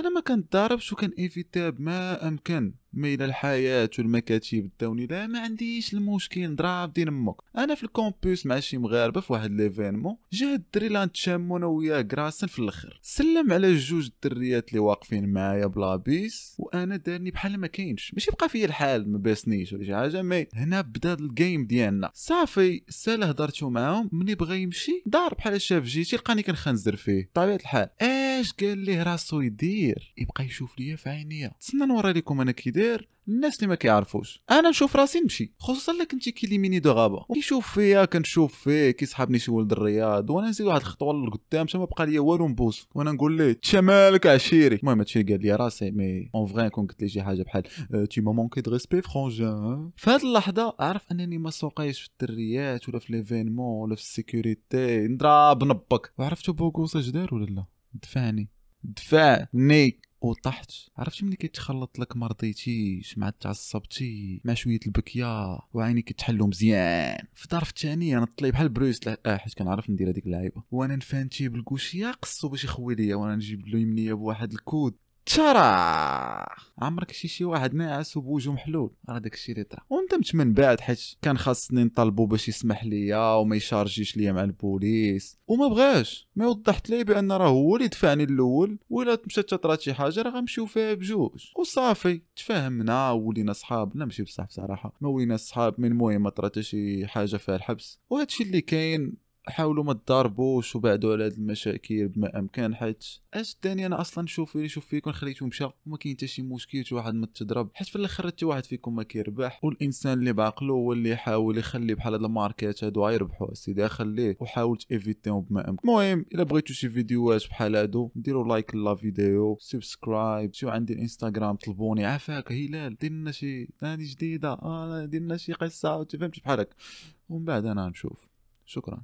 أنا ما كنتضاربش وكان ايفيتا بما أمكن. مي إلى الحياة والمكاتب داوني لا ما عنديش المشكل. نضرب دين أمك أنا في الكومبوس مع شي مغاربة في واحد ليفينمون جا الدري اللي غنتشامو أنا وياه كراسن في الأخر. سلم على جوج الدريات اللي واقفين معايا بلا بيس وأنا دارني بحال ما كاينش. ماشي بقى فيا الحال ما باسنيش ولا شي حاجة مي هنا بدا الجيم ديالنا. صافي سالا هضرتو معاهم. ملي بغى يمشي؟ دار بحال شاف جيتي لقاني كنخنزر فيه. بطبيعه الحال. اش قال ليه راسو يدير؟ يبقى يشوف ليا في عينيا. تسنى نوري لكم أنا كي داير الناس اللي ما كيعرفوش. أنا نشوف راسي نمشي خصوصا إلا كنتي كيليميني دو غابا. كيشوف فيا كنشوف فيه كيسحبني شي ولد الرياض وأنا نزيد واحد الخطوة لقدام ما بقى ليا والو نبوس. وأنا نقول ليه تشمالك عشيري؟ المهم هادشي قال لي راسي مي اون فغي كون قلت لي شي حاجة بحال تي ما مونكي دو ريسبي فرونجان في هاد اللحظة عرف أنني ما سوقيش في الدريات ولا في ليفينمون ولا في السيكوريتي. نضرب نبك. وعرفتو بوكوس اش دار ولا لا؟ دفعني. دفعني. وطحت عرفتي ملي كيتخلط لك ما رضيتيش مع تعصبتي مع شوية البكية وعيني كتحلو مزيان. في الظرف الثاني أنا طلي بحال بروس آه حيت كنعرف ندير هذيك اللعيبة. وأنا نفانتي بالكوشيه قصو باش يخوي ليا وأنا نجيب له يمنية بواحد الكود. ترى عمرك شي شي واحد ناعس وبوجو محلول. راه داكشي اللي طرا. وندمت من بعد حيت كان خاصني نطلبو باش يسمح ليا وما يشارجيش ليا مع البوليس. وما بغاش. ما وضحت ليه بأن راه هو اللي دفعني الأول ولا مشات طرات شي حاجة راه غنمشيو فيها بجوج. وصافي. تفاهمنا ولينا صحاب. لا ماشي بصح بصراحة. ما ولينا صحاب من المهم طرات شي حاجة فيها الحبس. وهادشي اللي كاين حاولوا ما تضاربوش وبعدوا على هاد المشاكل بما امكن حيت أش داني أنا أصلا نشوف نشوف فيكم خليتو مشى وما كاين حتى شي مشكل شي واحد ما تضرب. حيت في الأخر حتى واحد فيكم ما كيربح والإنسان اللي بعقله هو اللي يحاول يخلي بحال هاد الماركات هادو غيربحوا سيدي خليه وحاول تيفيتيهم بما امكن المهم إلا بغيتو شي فيديوهات بحال هادو ديروا لايك لا فيديو سبسكرايب شو عندي الإنستغرام طلبوني عافاك هلال دير لنا شي هادي جديدة آه دير لنا شي قصة فهمتي بحال هكا. ومن بعد أنا نشوف. شكرا.